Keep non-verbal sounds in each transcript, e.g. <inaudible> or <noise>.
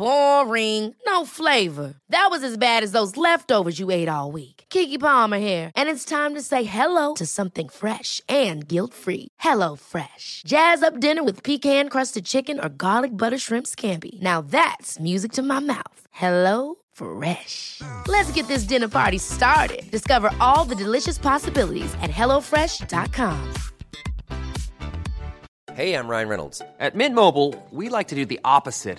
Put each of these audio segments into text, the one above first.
Boring. No flavor. That was as bad as those leftovers you ate all week. Keke Palmer here, and it's time to say hello to something fresh and guilt-free. Hello Fresh. Jazz up dinner with pecan-crusted chicken or garlic butter shrimp scampi. Now that's music to my mouth. Hello Fresh. Let's get this dinner party started. Discover all the delicious possibilities at hellofresh.com. Hey, I'm Ryan Reynolds. At Mint Mobile, we like to do the opposite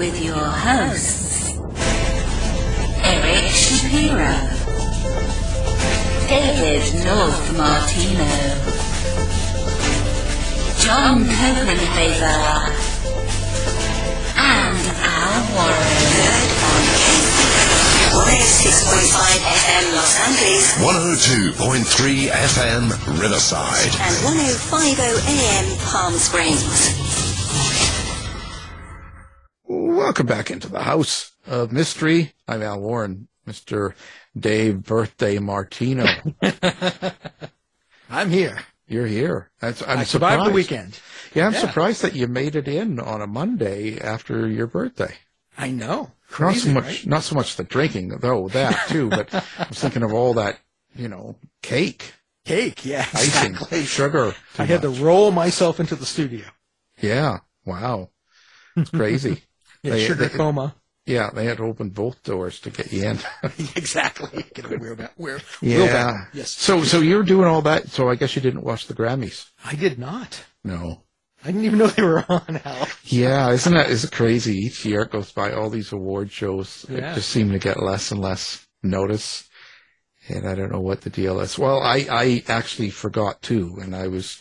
with your hosts, Eric Shapiro, David North Martino, John Copenhaver, and Al Warren on 106.5 FM Los Angeles 102.3 FM Riverside. and 105.0 AM Palm Springs. Welcome back into the House of Mystery. I'm Al Warren, Mr. Dave Birthday Martino. <laughs> I'm here. You're here. That's, I'm I survived the surprised. weekend. Yeah, I'm Yeah. surprised that you made it in on a Monday after your birthday. I know. not so much, right? not so much the drinking, though that too. but <laughs> I was thinking of all that, you know, cake, Cake, yeah, icing, exactly. sugar. I had to roll myself into the studio. Yeah. Wow. It's crazy. <laughs> Yeah, They- sugar they- coma. Yeah, they had to open both doors to get you in. <laughs> exactly. Get a wheel back. Wheel, Yeah. Yes. So, so you're doing all that. So I guess you didn't watch the Grammys. I did not. No. I didn't even know they were on. Al. Yeah, isn't that is it crazy? Each year it goes by, all these award shows Yeah. it just seem to get less and less notice, and I don't know what the deal is. Well, I I actually forgot too, and I was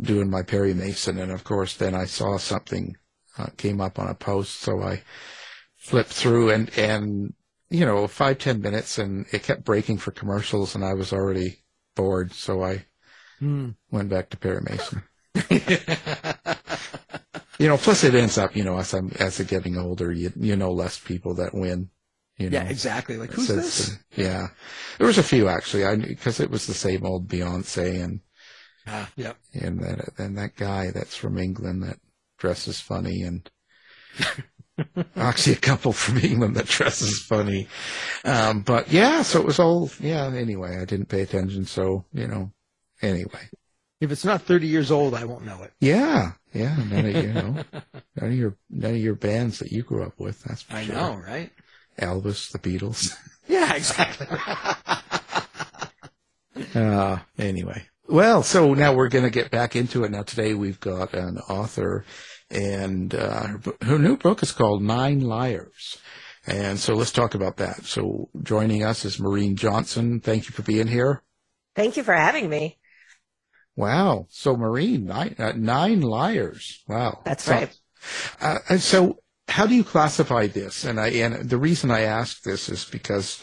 doing my Perry Mason, and of course then I saw something uh, came up on a post, so I flipped through and and you know five ten minutes, and it kept breaking for commercials, and I was already bored, so I Hmm. went back to Perry Mason. you know, plus it ends up, you know, as I'm as I'm getting older, you you know less people that win. You know, Yeah, exactly. Like, who's this? yeah, there was a few actually. I because it was the same old Beyonce and Ah, yep. and that and that guy that's from England that dresses funny and <laughs> actually a couple from England that dresses funny. Um, but yeah, so it was all yeah. Anyway, I didn't pay attention, so you know. Anyway, If it's not 30 years old, I won't know it. yeah, yeah. None of you know, <laughs> none of your none of your bands that you grew up with. That's for I sure. know, right? Elvis, the Beatles. <laughs> Yeah, exactly. Uh, anyway. Well, so now we're going to get back into it. Now today we've got an author and, uh, her, her new book is called Nine Liars. And so let's talk about that. So joining us is Maureen Johnson. Thank you for being here. Thank you for having me. Wow. So Maureen, nine, uh, nine liars. Wow. That's So- right. Uh, and so how do you classify this? And I, and the reason I ask this is because,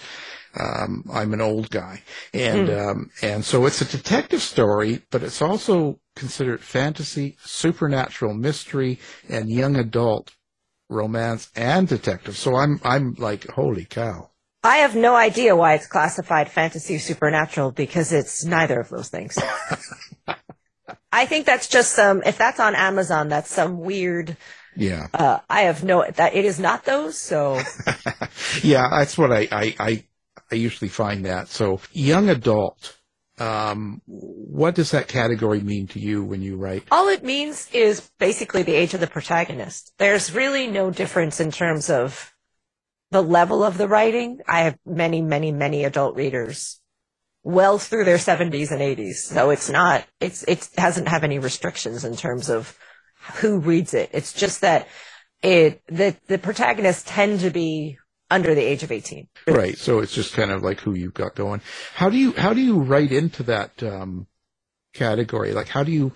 um, I'm an old guy and, Hmm. um, and so it's a detective story, but it's also considered fantasy, supernatural mystery and young adult romance and detective. So I'm, I'm like, holy cow. I have no idea why it's classified fantasy supernatural because it's neither of those things. <laughs> I think that's just some, if that's on Amazon, that's some weird, Yeah. uh, I have no, that it is not those. So <laughs> yeah, that's what I, I, I, I usually find that. So young adult, um, what does that category mean to you when you write? all it means is basically the age of the protagonist. There's really no difference in terms of the level of the writing. I have many, many, many adult readers well through their 70s and 80s. So it's not, it's, it hasn't have any restrictions in terms of who reads it. It's just that it, the, the protagonists tend to be under the age of 18. Right. So it's just kind of like who you've got going. How do you, how do you write into that, um, category? Like, how do you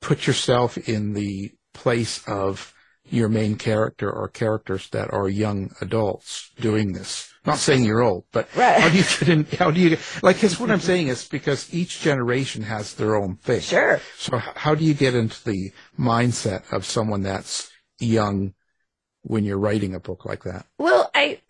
put yourself in the place of your main character or characters that are young adults doing this? Not saying you're old, but Right. how do you get in? How do you like? Because what I'm saying is because each generation has their own thing. Sure. So how do you get into the mindset of someone that's young when you're writing a book like that? Well, I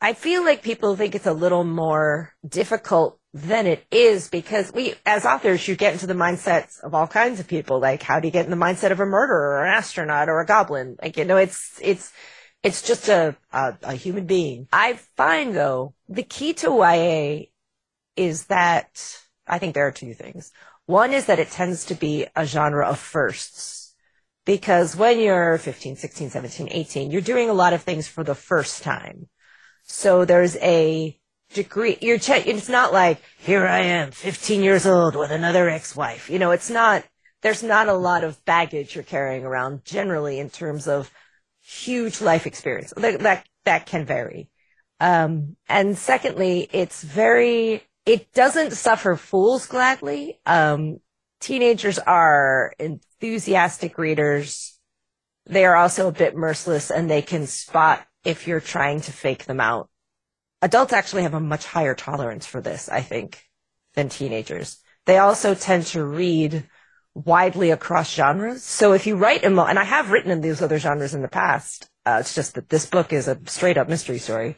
I feel like people think it's a little more difficult than it is because we, as authors, you get into the mindsets of all kinds of people. Like, how do you get in the mindset of a murderer or an astronaut or a goblin? Like, you know, it's it's it's just a a, a human being. I find though the key to YA is that I think there are two things. One is that it tends to be a genre of firsts because when you're 15, 16, 17, 18, you're doing a lot of things for the first time. So there's a degree, you're, che- it's not like, here I am, 15 years old with another ex-wife. You know, it's not, there's not a lot of baggage you're carrying around generally in terms of huge life experience. That, that, that can vary. Um, and secondly, it's very, it doesn't suffer fools gladly. Um, teenagers are enthusiastic readers. They are also a bit merciless and they can spot if you're trying to fake them out. Adults actually have a much higher tolerance for this, I think, than teenagers. They also tend to read widely across genres. So if you write in, and I have written in these other genres in the past, uh, it's just that this book is a straight up mystery story.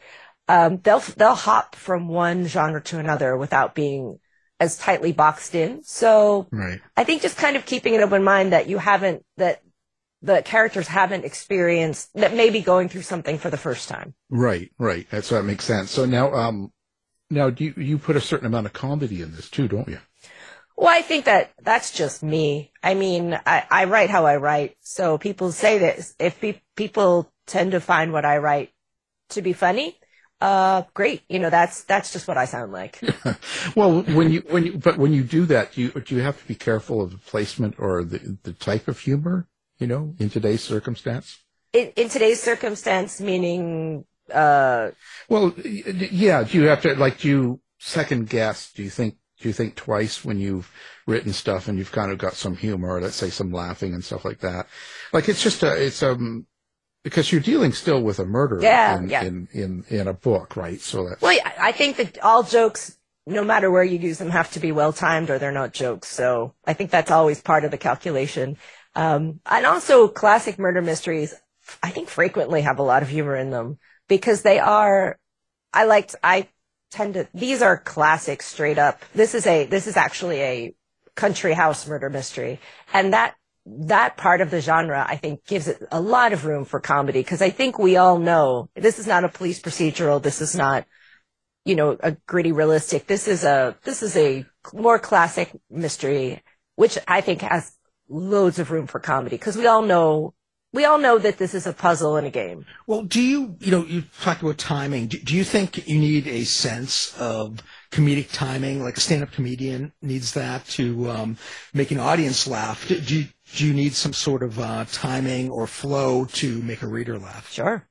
Um, they'll, they'll hop from one genre to another without being as tightly boxed in. So Right. I think just kind of keeping an open mind that you haven't, that the characters haven't experienced, that may be going through something for the first time. Right, right. That's that makes sense. So now, um, now do you, you put a certain amount of comedy in this too, don't you? Well, I think that that's just me. I mean, I, I write how I write. So people say this. If pe- people tend to find what I write to be funny, uh, great. You know, that's, that's just what I sound like. <laughs> Well, when you when you but when you do that, do you do you have to be careful of the placement or the the type of humor? You know, in today's circumstance. in, in today's circumstance, meaning, uh, Well, yeah. Do you have to like do you second guess? Do you think do you think twice when you've written stuff and you've kind of got some humor, let's say some laughing and stuff like that? Like it's just a it's um because you're dealing still with a murder Yeah, in, yeah. in in in a book, right? So that well, I I think that all jokes, no matter where you use them, have to be well timed or they're not jokes. So I think that's always part of the calculation. Um, and also classic murder mysteries, I think frequently have a lot of humor in them because they are, I liked, I tend to, these are classic straight up. This is a, this is actually a country house murder mystery. And that, that part of the genre, I think, gives it a lot of room for comedy because I think we all know this is not a police procedural. This is not, you know, a gritty realistic. This is a, this is a more classic mystery, which I think has loads of room for comedy because we all know, we all know that this is a puzzle and a game. Well, do you, you know, you talked about timing. Do, do you think you need a sense of comedic timing, like a stand-up comedian needs that to um, make an audience laugh? Do, do, you, do you need some sort of uh, timing or flow to make a reader laugh? Sure.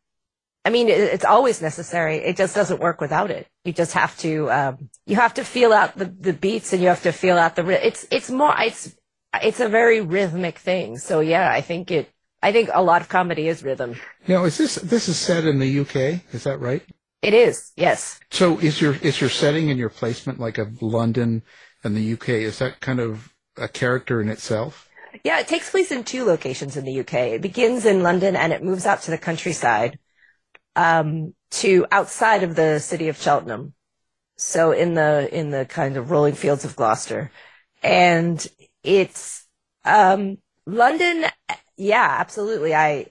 I mean, it's always necessary. It just doesn't work without it. You just have to, um, you have to feel out the, the beats and you have to feel out the, ry- it's, it's more, it's, it's a very rhythmic thing. So yeah, I think it, I think a lot of comedy is rhythm. now is this this is set in the UK? Is that right? It is, yes. So is your is your setting and your placement like of London and the UK? Is that kind of a character in itself? Yeah, it takes place in two locations in the UK. It begins in London and it moves out to the countryside, um, to outside of the city of Cheltenham. So in the, in the kind of rolling fields of Gloucester. And it's, um, London. Yeah, absolutely. I,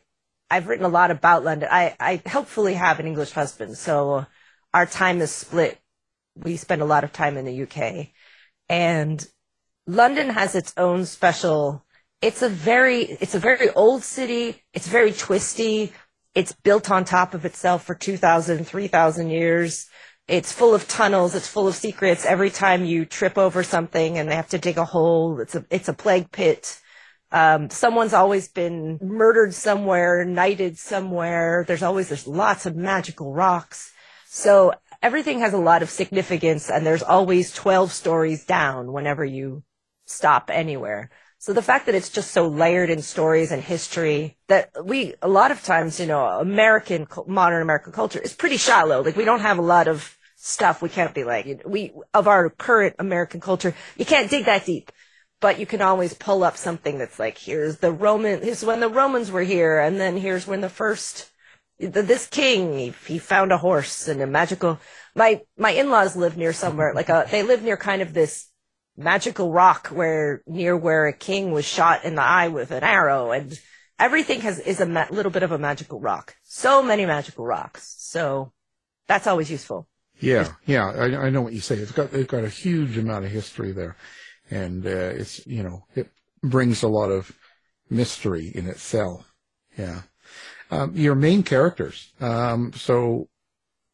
I've written a lot about London. I, I helpfully have an English husband. So our time is split. We spend a lot of time in the UK and London has its own special it's a very it's a very old city. It's very twisty. It's built on top of itself for 2000 3000 years. It's full of tunnels. It's full of secrets. Every time you trip over something and they have to dig a hole it's a it's a plague pit. Um, someone's always been murdered somewhere knighted somewhere. There's always there's lots of magical rocks. So everything has a lot of significance and there's always 12 stories down whenever you stop anywhere. So the fact that it's just so layered in stories and history that we, a lot of times, you know, American, modern American culture is pretty shallow. Like we don't have a lot of stuff. We can't be like, we, of our current American culture, you can't dig that deep. But you can always pull up something that's like, here's the Roman, here's when the Romans were here, and then here's when the first, this king, he, he found a horse and a magical, my, my in-laws live near somewhere, like a, they live near kind of this magical rock where near where a king was shot in the eye with an arrow and everything has is a ma- little bit of a magical rock so many magical rocks so that's always useful Yeah, yeah, I, I know what you say. It's got it's got a huge amount of history there, and uh, it's you know it brings a lot of mystery in itself. Yeah, um, your main characters. Um, so,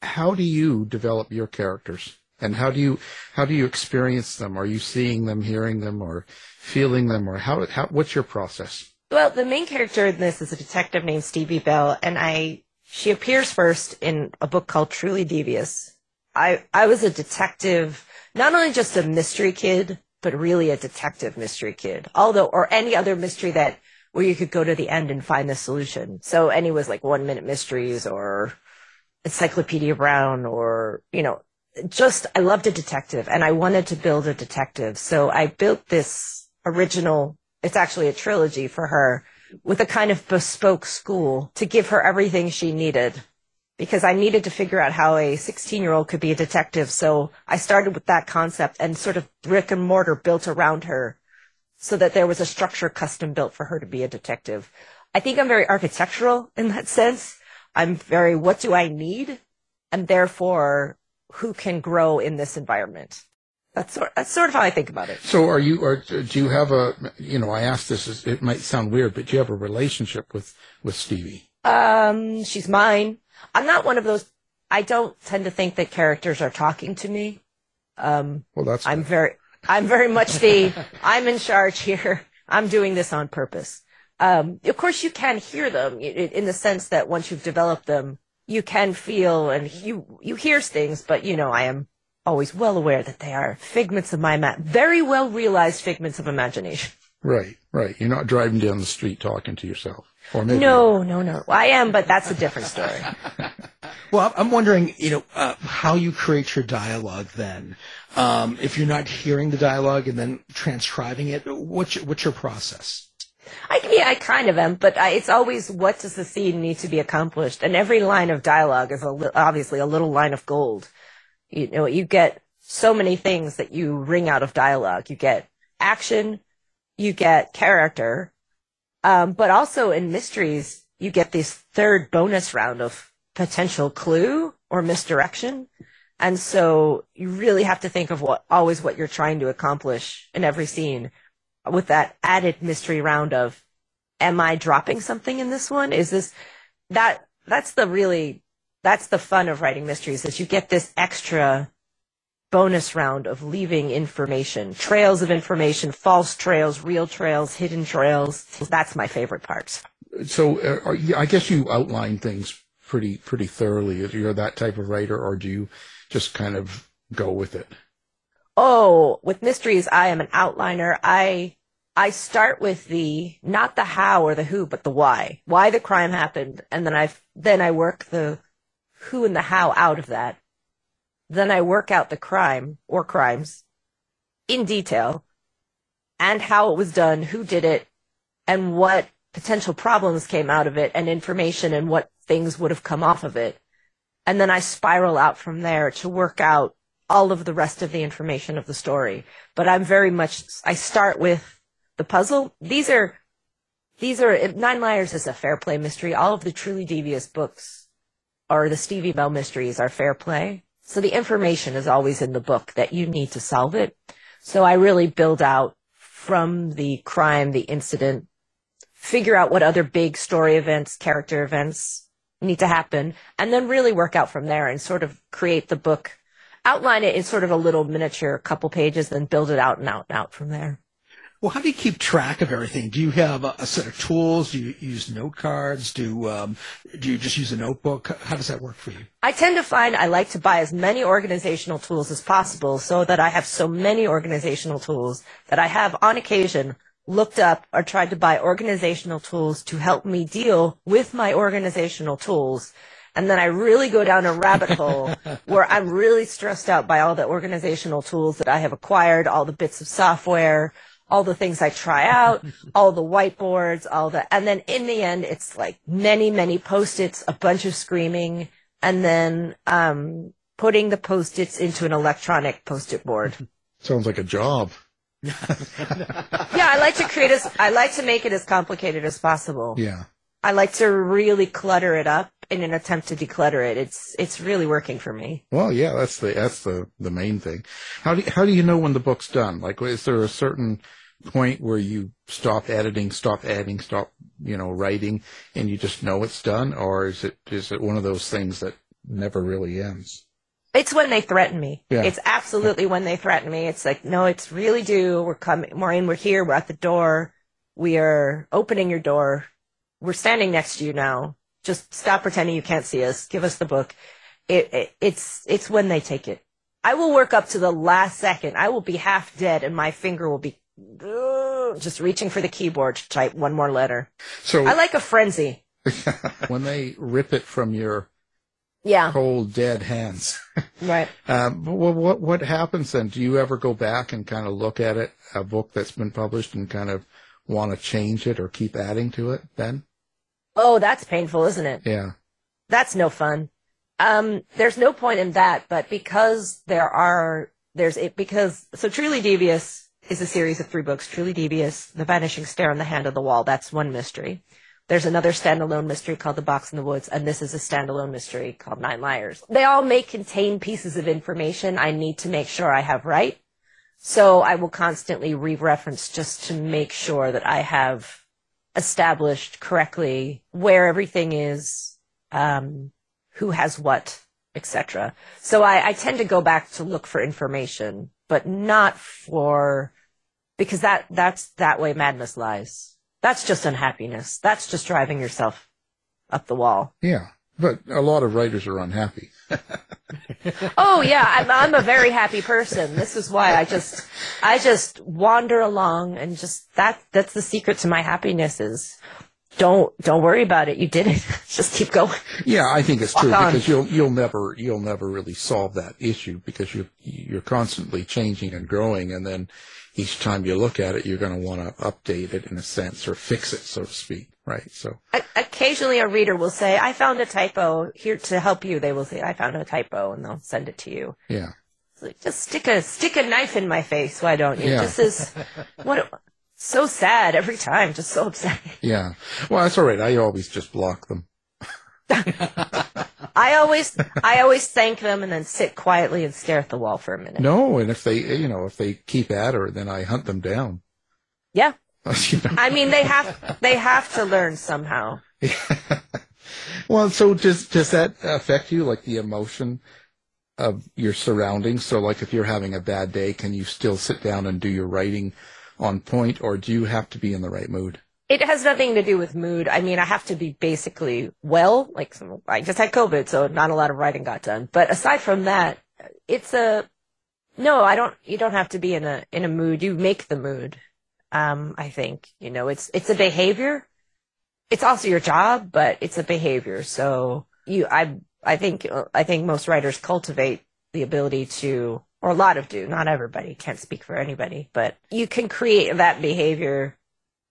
how do you develop your characters, and how do you how do you experience them? Are you seeing them, hearing them, or feeling them, or how how what's your process? well the main character in this is a detective named stevie bell and i she appears first in a book called truly devious I I was a detective, not only just a mystery kid, but really a detective mystery kid. Although, or any other mystery that where you could go to the end and find the solution. So any was like one minute mysteries or Encyclopedia Brown or you know just I loved a detective and I wanted to build a detective. So I built this original. It's actually a trilogy for her with a kind of bespoke school to give her everything she needed because I needed to figure out how a 16 year old could be a detective. So I started with that concept and sort of brick and mortar built around her so that there was a structure custom built for her to be a detective. I think I'm very architectural in that sense. I'm very, what do I need? And therefore, who can grow in this environment? That's sort, that's sort of how I think about it. So, are you or do you have a you know I asked this it might sound weird, but do you have a relationship with with Stevie? Um, she's mine. I'm not one of those. I don't tend to think that characters are talking to me. Um, well, that's. I'm very. I'm very much the. I'm in charge here. I'm doing this on purpose. Um, of course, you can hear them in the sense that once you've developed them, you can feel and you you hear things. But you know, I am always well aware that they are figments of my ma- very well realized figments of imagination. Right, right. You're not driving down the street talking to yourself. Or maybe No, no, no. I am, but that's a different story. <laughs> Well, I'm wondering, you know, uh, how you create your dialogue then. Um, if you're not hearing the dialogue and then transcribing it, what's your, what's your process? I yeah, I kind of am, but I, it's always what does the scene need to be accomplished, and every line of dialogue is a li- obviously a little line of gold. You know, you get so many things that you wring out of dialogue. You get action, you get character, um, but also in mysteries, you get this third bonus round of potential clue or misdirection. And so you really have to think of what always what you're trying to accomplish in every scene with that added mystery round of am I dropping something in this one? Is this that that's the really that's the fun of writing mysteries is you get this extra bonus round of leaving information, trails of information, false trails, real trails, hidden trails. That's my favorite part. So, uh, are you- I guess you outline things pretty pretty thoroughly. If you're that type of writer, or do you just kind of go with it? Oh, with mysteries, I am an outliner. I I start with the not the how or the who, but the why. Why the crime happened, and then I then I work the who and the how out of that. Then I work out the crime or crimes in detail and how it was done, who did it, and what potential problems came out of it, and information and what things would have come off of it. And then I spiral out from there to work out all of the rest of the information of the story. But I'm very much, I start with the puzzle. These are, these are, Nine Liars is a fair play mystery. All of the truly devious books or the Stevie Bell mysteries are fair play. So the information is always in the book that you need to solve it. So I really build out from the crime, the incident, figure out what other big story events, character events need to happen, and then really work out from there and sort of create the book, outline it in sort of a little miniature couple pages, then build it out and out and out from there. Well, how do you keep track of everything? Do you have a, a set of tools? Do you use note cards? Do um, do you just use a notebook? How does that work for you? I tend to find I like to buy as many organizational tools as possible so that I have so many organizational tools that I have on occasion looked up or tried to buy organizational tools to help me deal with my organizational tools. And then I really go down a rabbit hole <laughs> where I'm really stressed out by all the organizational tools that I have acquired, all the bits of software, all the things I try out, <laughs> all the whiteboards, all the, and then in the end, it's like many, many post-its, a bunch of screaming, and then, um, putting the post-its into an electronic post-it board. <laughs> Sounds like a job. <laughs> yeah, I like to create as, I like to make it as complicated as possible. Yeah. I like to really clutter it up in an attempt to declutter it. It's, it's really working for me. Well, yeah, that's the that's the the main thing. How do you, how do you know when the book's done? Like, is there a certain point where you stop editing, stop adding, stop you know writing, and you just know it's done, or is it is it one of those things that never really ends? It's when they threaten me. Yeah. It's absolutely when they threaten me. It's like, no, it's really due. We're coming, Maureen, we're here. We're at the door. We are opening your door. We're standing next to you now. Just stop pretending you can't see us. Give us the book. It, it, it's, it's when they take it. I will work up to the last second. I will be half dead and my finger will be uh, just reaching for the keyboard to type one more letter. So I like a frenzy. <laughs> when they rip it from your Yeah. cold dead hands. <laughs> Right. Um, but what, what what happens then? Do you ever go back and kind of look at it, a book that's been published, and kind of want to change it or keep adding to it? Then, Oh, that's painful, isn't it? yeah, That's no fun. Um, there's no point in that, but because there are, there's it, because, so Truly Devious is a series of three books. Truly Devious, The Vanishing Stair on the Hand on the Wall. That's one mystery. There's another standalone mystery called The Box in the Woods, and this is a standalone mystery called Nine Liars. They all may contain pieces of information I need to make sure I have right. So I will constantly re-reference just to make sure that I have established correctly where everything is, um, who has what, etc. So I, I tend to go back to look for information, but not for because that that's that way madness lies. That's just unhappiness. That's just driving yourself up the wall. yeah. But a lot of writers are unhappy. <laughs> Oh yeah, I'm I'm a very happy person. This is why I just I just wander along and just that that's the secret to my happiness is don't don't worry about it. You did it. <laughs> just keep going. Yeah, I think it's true Walk on. because you'll you'll never you'll never really solve that issue because you you're constantly changing and growing, and then each time you look at it, you're going to want to update it in a sense or fix it, so to speak, right? So O- Occasionally, a reader will say, "I found a typo." Here to help you, they will say, "I found a typo," and they'll send it to you. yeah, just stick a stick a knife in my face. Why don't you? Yeah. This is what so sad every time. Just so upsetting. yeah. Well, that's all right. I always just block them. <laughs> I always I always thank them and then sit quietly and stare at the wall for a minute. No, and if they you know if they keep at her, then I hunt them down. Yeah. You <laughs> know? I mean, they have they have to learn somehow. <laughs> Well, so does does that affect you, like the emotion of your surroundings? So, like if you're having a bad day, can you still sit down and do your writing on point, or do you have to be in the right mood? It has nothing to do with mood. I mean, I have to be basically well. Like some, I just had COVID, so not a lot of writing got done. But aside from that, it's a no. I don't. You don't have to be in a in a mood. You make the mood. Um, I think you know it's it's a behavior. It's also your job, but it's a behavior. So you, I, I think I think most writers cultivate the ability to, or a lot of do. Not everybody. Can't speak for anybody, but you can create that behavior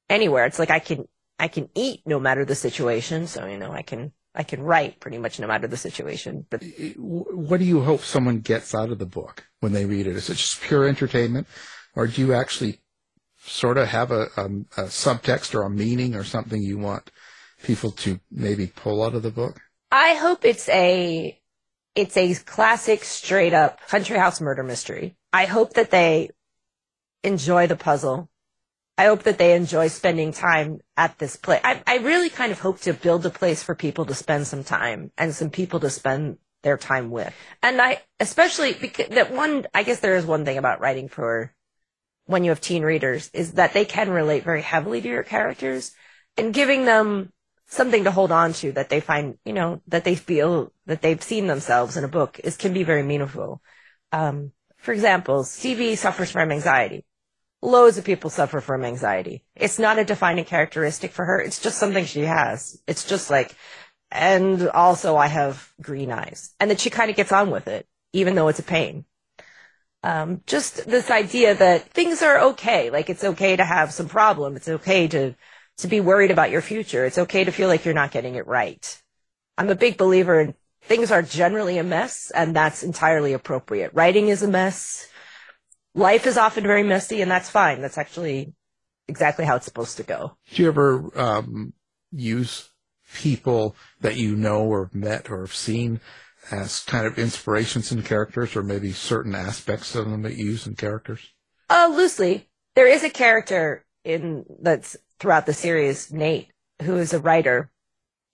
anywhere. It's like I can I can eat no matter the situation. So you know I can I can write pretty much no matter the situation. But What do you hope someone gets out of the book when they read it? Is it just pure entertainment, or do you actually sort of have a, a, a subtext or a meaning or something you want people to maybe pull out of the book? I hope it's a it's a classic straight up country house murder mystery. I hope that they enjoy the puzzle. I hope that they enjoy spending time at this place. I, I really kind of hope to build a place for people to spend some time and some people to spend their time with. And I, especially because that one, I guess there is one thing about writing for when you have teen readers is that they can relate very heavily to your characters and giving them something to hold on to that they find, you know, that they feel that they've seen themselves in a book is can be very meaningful. Um, for example, Stevie suffers from anxiety. Loads of people suffer from anxiety. It's not a defining characteristic for her. It's just something she has. It's just like, and also I have green eyes. And that she kind of gets on with it, even though it's a pain. Um, just this idea that things are okay. Like it's okay to have some problem. It's okay to, to be worried about your future. It's okay to feel like you're not getting it right. I'm a big believer in things are generally a mess and that's entirely appropriate. Writing is a mess. Life is often very messy and that's fine. That's actually exactly how it's supposed to go. Do you ever um, use people that you know or met or have seen as kind of inspirations in characters or maybe certain aspects of them that you use in characters? Uh, loosely. There is a character in that's throughout the series, Nate, who is a writer.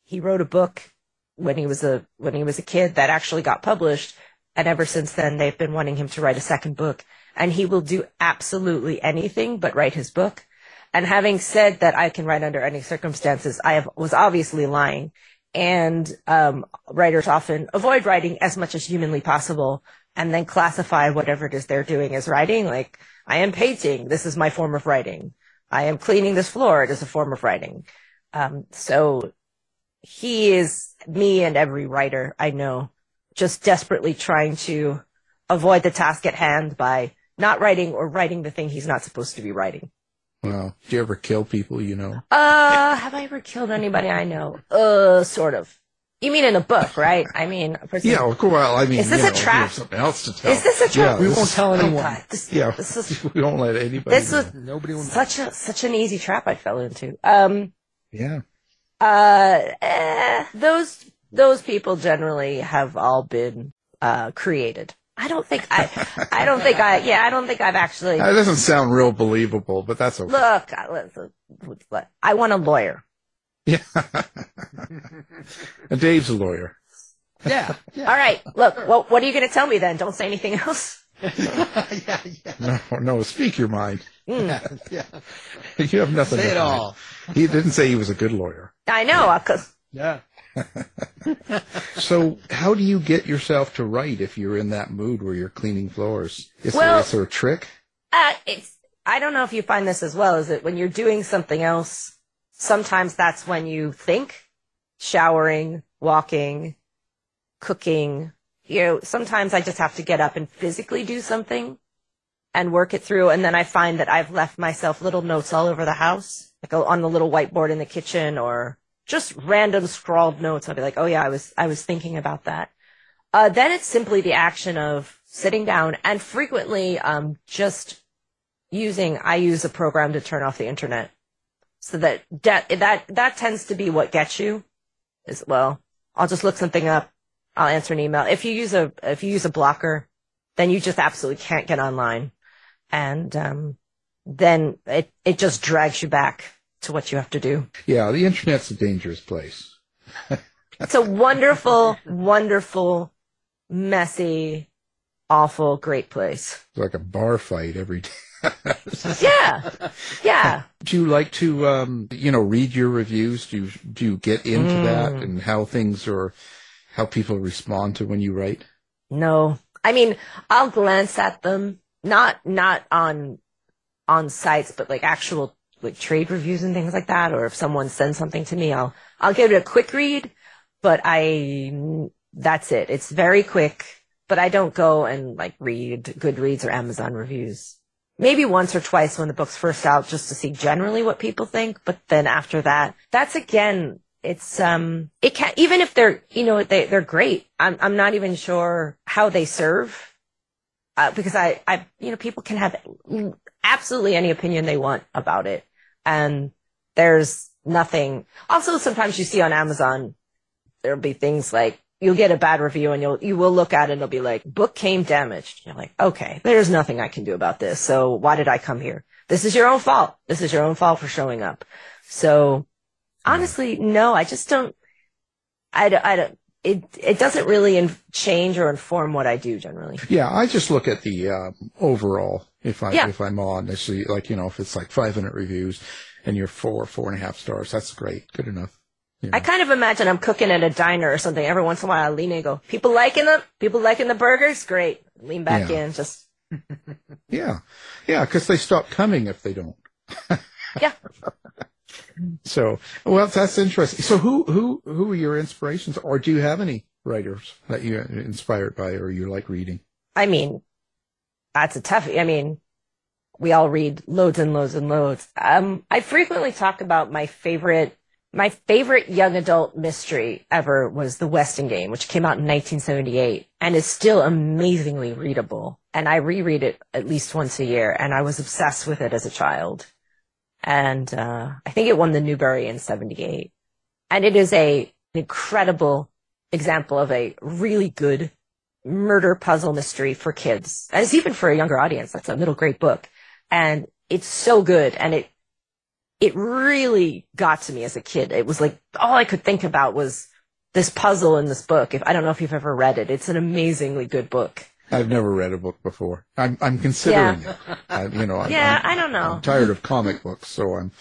He wrote a book when he was a when he was a kid that actually got published and ever since then they've been wanting him to write a second book and he will do absolutely anything but write his book and having said that i can write under any circumstances i have, was obviously lying and um, writers often avoid writing as much as humanly possible and then classify whatever it is they're doing as writing like i am painting. This is my form of writing. I am cleaning this floor. It is a form of writing. Um, so he is me and every writer I know just desperately trying to avoid the task at hand by not writing or writing the thing he's not supposed to be writing. Well, do you ever kill people you know? Uh, have I ever killed anybody I know? Uh, sort of. You mean in a book, right? I mean, a person. Yeah, well, I mean, is this you a know, you trap? something else to tell. Is this a trap? Yeah, We won't tell Oh, anyone. God, <laughs> this, Yeah, this is <laughs> we don't let anybody. this know. was Nobody will know. such a such an easy trap I fell into. Um, Yeah. uh, eh, those those people generally have all been uh created. I don't think I, I don't think I, yeah, I don't think I've actually. That doesn't sound real believable, but that's okay. Look, I- listen, look, I want a lawyer. Yeah. <laughs> Dave's a lawyer. Yeah. All right, look, what what are you going to tell me then? Don't say anything else. <laughs> yeah, yeah. No, no, speak your mind. Mm. yeah. <laughs> You have nothing Say to it hide. all. He didn't say he was a good lawyer. I know, uh, 'cause Yeah. <laughs> So, how do you get yourself to write if you're in that mood where you're cleaning floors? Is, there, Well- is there a trick? Uh, it's, I don't know if you find this as well, is that when you're doing something else, sometimes that's when you think showering, walking, cooking. You know, sometimes I just have to get up and physically do something and work it through. And then I find that I've left myself little notes all over the house, like on the little whiteboard in the kitchen or just random scrawled notes. I'll be like, oh yeah, I was, I was thinking about that. Uh, then it's simply the action of sitting down and frequently, um, just using, I use a program to turn off the internet. So that, that, that, that tends to be what gets you as well. I'll just look something up. I'll answer an email. If you use a, if you use a blocker, then you just absolutely can't get online. And, um, then it, it just drags you back to what you have to do. Yeah, the internet's a dangerous place. <laughs> It's a wonderful, wonderful, messy, awful, great place. It's like a bar fight every day. <laughs> Yeah. Yeah. Do you like to, um, you know, read your reviews? Do you, do you get into Mm. that and how things are, how people respond to when you write? No. I mean, I'll glance at them, not, not on, on sites, but like actual, like trade reviews and things like that. Or if someone sends something to me, I'll, I'll give it a quick read, but I, that's it. It's very quick, but I don't go and like read Goodreads or Amazon reviews. Maybe once or twice when the book's first out just to see generally what people think. But then after that, that's again, it's, um, it can, even if they're, you know, they, they're great. I'm, I'm not even sure how they serve. Uh, because I, I, you know, people can have absolutely any opinion they want about it. And there's nothing. Also, sometimes you see on Amazon, there'll be things like, you'll get a bad review and you'll, you will look at it and it'll be like, book came damaged. You're like, okay, there's nothing I can do about this. So why did I come here? This is your own fault. This is your own fault for showing up. So honestly, no, I just don't, I don't, I don't, it, it doesn't really in, change or inform what I do generally. Yeah, I just look at the um, overall. If I Yeah. if I'm on, I see like you know if it's like 500 reviews and you're four four and a half stars, that's great, good enough. I kind of imagine I'm cooking at a diner or something. Every once in a while, I lean in and go, people liking them? People liking the burgers? Great. Lean back Yeah. in, just <laughs> Yeah. Yeah, because they stop coming if they don't. Yeah. <laughs> So, well, that's interesting. So, who who who are your inspirations, or do you have any writers that you're inspired by, or you like reading? I mean, that's a tough. I mean, we all read loads and loads and loads. Um, I frequently talk about my favorite, my favorite young adult mystery ever was The Westing Game, which came out in 1978 and is still amazingly readable. And I reread it at least once a year, and I was obsessed with it as a child. And uh, I think it won the Newbery in '78, and it is a an incredible example of a really good murder puzzle mystery for kids, as even for a younger audience. That's a middle grade book, and it's so good, and it it really got to me as a kid. It was like all I could think about was this puzzle in this book. If I don't know if you've ever read it, it's an amazingly good book. I've never read a book before. I'm I'm considering Yeah. it. I, you know, I'm, Yeah, I'm, I don't know. I'm tired of comic books, so I'm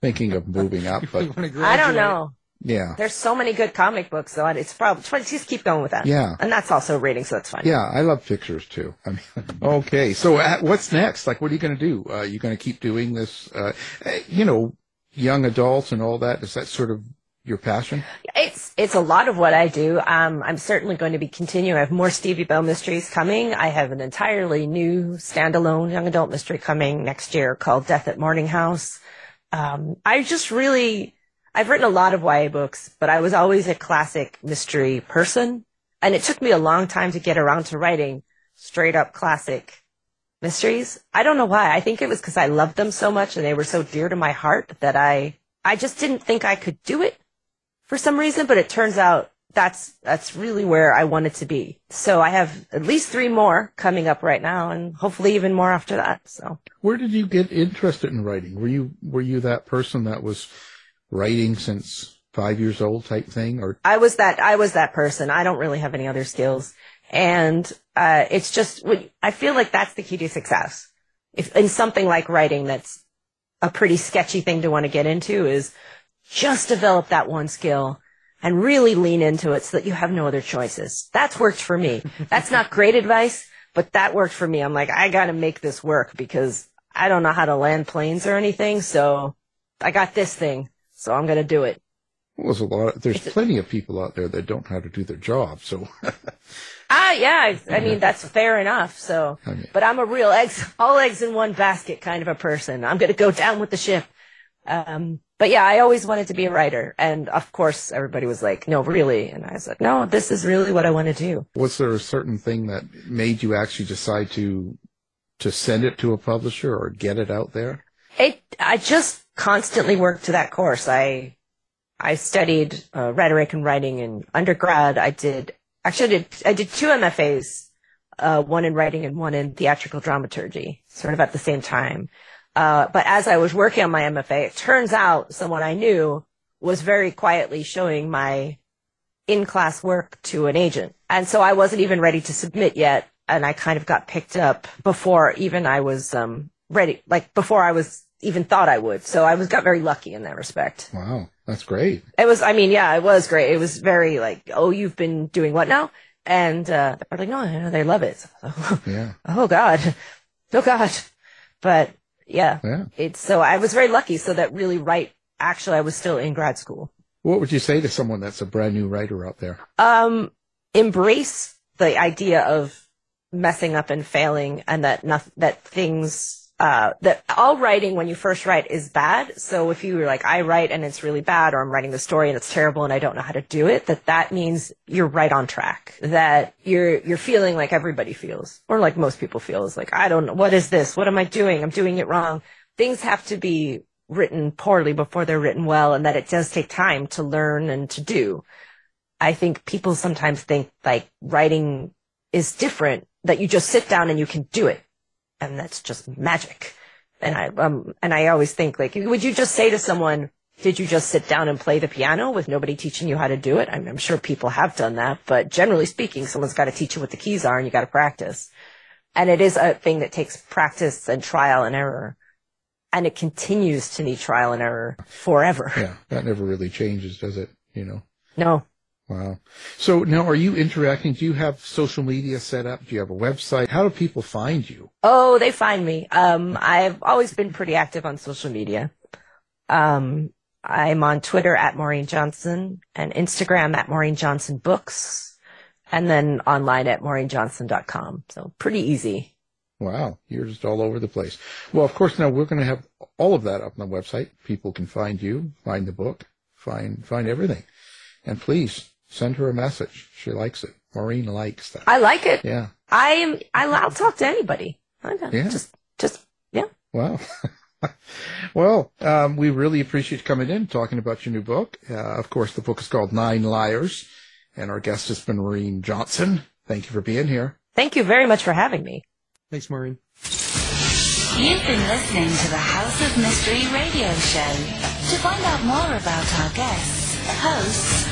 thinking of moving up. <laughs> But I don't know. Yeah, There's so many good comic books, though. It's probably just keep going with that. Yeah. and that's also reading, so that's fine. yeah, I love pictures too. I mean, <laughs> okay. So uh, what's next? Like, what are you going to do? Uh, you going to keep doing this? Uh, uh, you know, young adults and all that. Is that sort of your passion? It's it's a lot of what I do. Um, I'm certainly going to be continuing. I have more Stevie Bell mysteries coming. I have an entirely new standalone young adult mystery coming next year called Death at Morning House. Um, I just really, I've written a lot of YA books, but I was always a classic mystery person, and it took me a long time to get around to writing straight up classic mysteries. I don't know why. I think it was because I loved them so much and they were so dear to my heart that I, I just didn't think I could do it for some reason, but it turns out that's that's really where I wanted to be. So I have at least three more coming up right now, and hopefully even more after that. So Where did you get interested in writing? Were you were you that person that was writing since five years old type thing, or I was that I was that person. I don't really have any other skills, and uh, it's just I feel like that's the key to success. If in something like writing, that's a pretty sketchy thing to want to get into, is just develop that one skill and really lean into it so that you have no other choices. That's worked for me. <laughs> That's not great advice, but that worked for me. I'm like, I got to make this work because I don't know how to land planes or anything. So I got this thing. So I'm going to do it. well, there's a lot? There's plenty of people out there that don't know how to do their job. So <laughs> Ah, yeah. I, I mean, that's fair enough. So, but I'm a real eggs, all eggs in one basket kind of a person. I'm going to go down with the ship. Um, but yeah, I always wanted to be a writer. And of course, everybody was like, no, really. And I said, no, this is really what I want to do. was there a certain thing that made you actually decide to to send it to a publisher or get it out there? It, I just constantly worked to that course. I, I studied uh, rhetoric and writing in undergrad. I did, actually I did, I did two MFAs, uh, one in writing and one in theatrical dramaturgy, sort of at the same time. Uh, but as I was working on my MFA, it turns out someone I knew was very quietly showing my in-class work to an agent. And so I wasn't even ready to submit yet. And I kind of got picked up before even I was, um, ready, like before I was even thought I would. So I was, got very lucky in that respect. Wow, that's great. It was, I mean, yeah, it was great. It was very like, oh, you've been doing what now? And, uh, they're like, no, no, they love it. <laughs> Yeah. oh God. Oh God. But yeah, Yeah. it's so I was very lucky. So that really right, actually, I was still in grad school. What would you say to someone that's a brand new writer out there? Um, embrace the idea of messing up and failing and that noth- that things, uh, that all writing when you first write is bad. So if you were like, I write and it's really bad, or I'm writing the story and it's terrible and I don't know how to do it, that that means you're right on track. That you're, you're feeling like everybody feels, or like most people feel is like, I don't know, what is this? What am I doing? I'm doing it wrong. Things have to be written poorly before they're written well and that it does take time to learn and to do. I think people sometimes think like writing is different, that you just sit down and you can do it. And that's just magic. And I, um, and I always think like, would you just say to someone, did you just sit down and play the piano with nobody teaching you how to do it? I'm, I'm sure people have done that, but generally speaking, someone's got to teach you what the keys are and you got to practice. And it is a thing that takes practice and trial and error. And it continues to need trial and error forever. Yeah, that never really changes, does it? You know. No. Wow. So now, are you interacting? Do you have social media set up? Do you have a website? How do people find you? Oh, they find me. Um, I've always been pretty active on social media. Um, I'm on Twitter at Maureen Johnson and Instagram at Maureen Johnson Books, and then online at maureenjohnson.com. So pretty easy. Wow, you're just all over the place. Well, of course, now we're going to have all of that up on the website. People can find you, find the book, find find everything, and please send her a message. She likes it. Maureen likes that. I like it. Yeah. I am. I, I'll talk to anybody. I know. Yeah. Just, just yeah. Wow. <laughs> well, um, we really appreciate you coming in, talking about your new book. Uh, of course, the book is called Nine Liars, and our guest has been Maureen Johnson. Thank you for being here. Thank you very much for having me. Thanks, Maureen. You've been listening to the House of Mystery radio show. To find out more about our guests, hosts,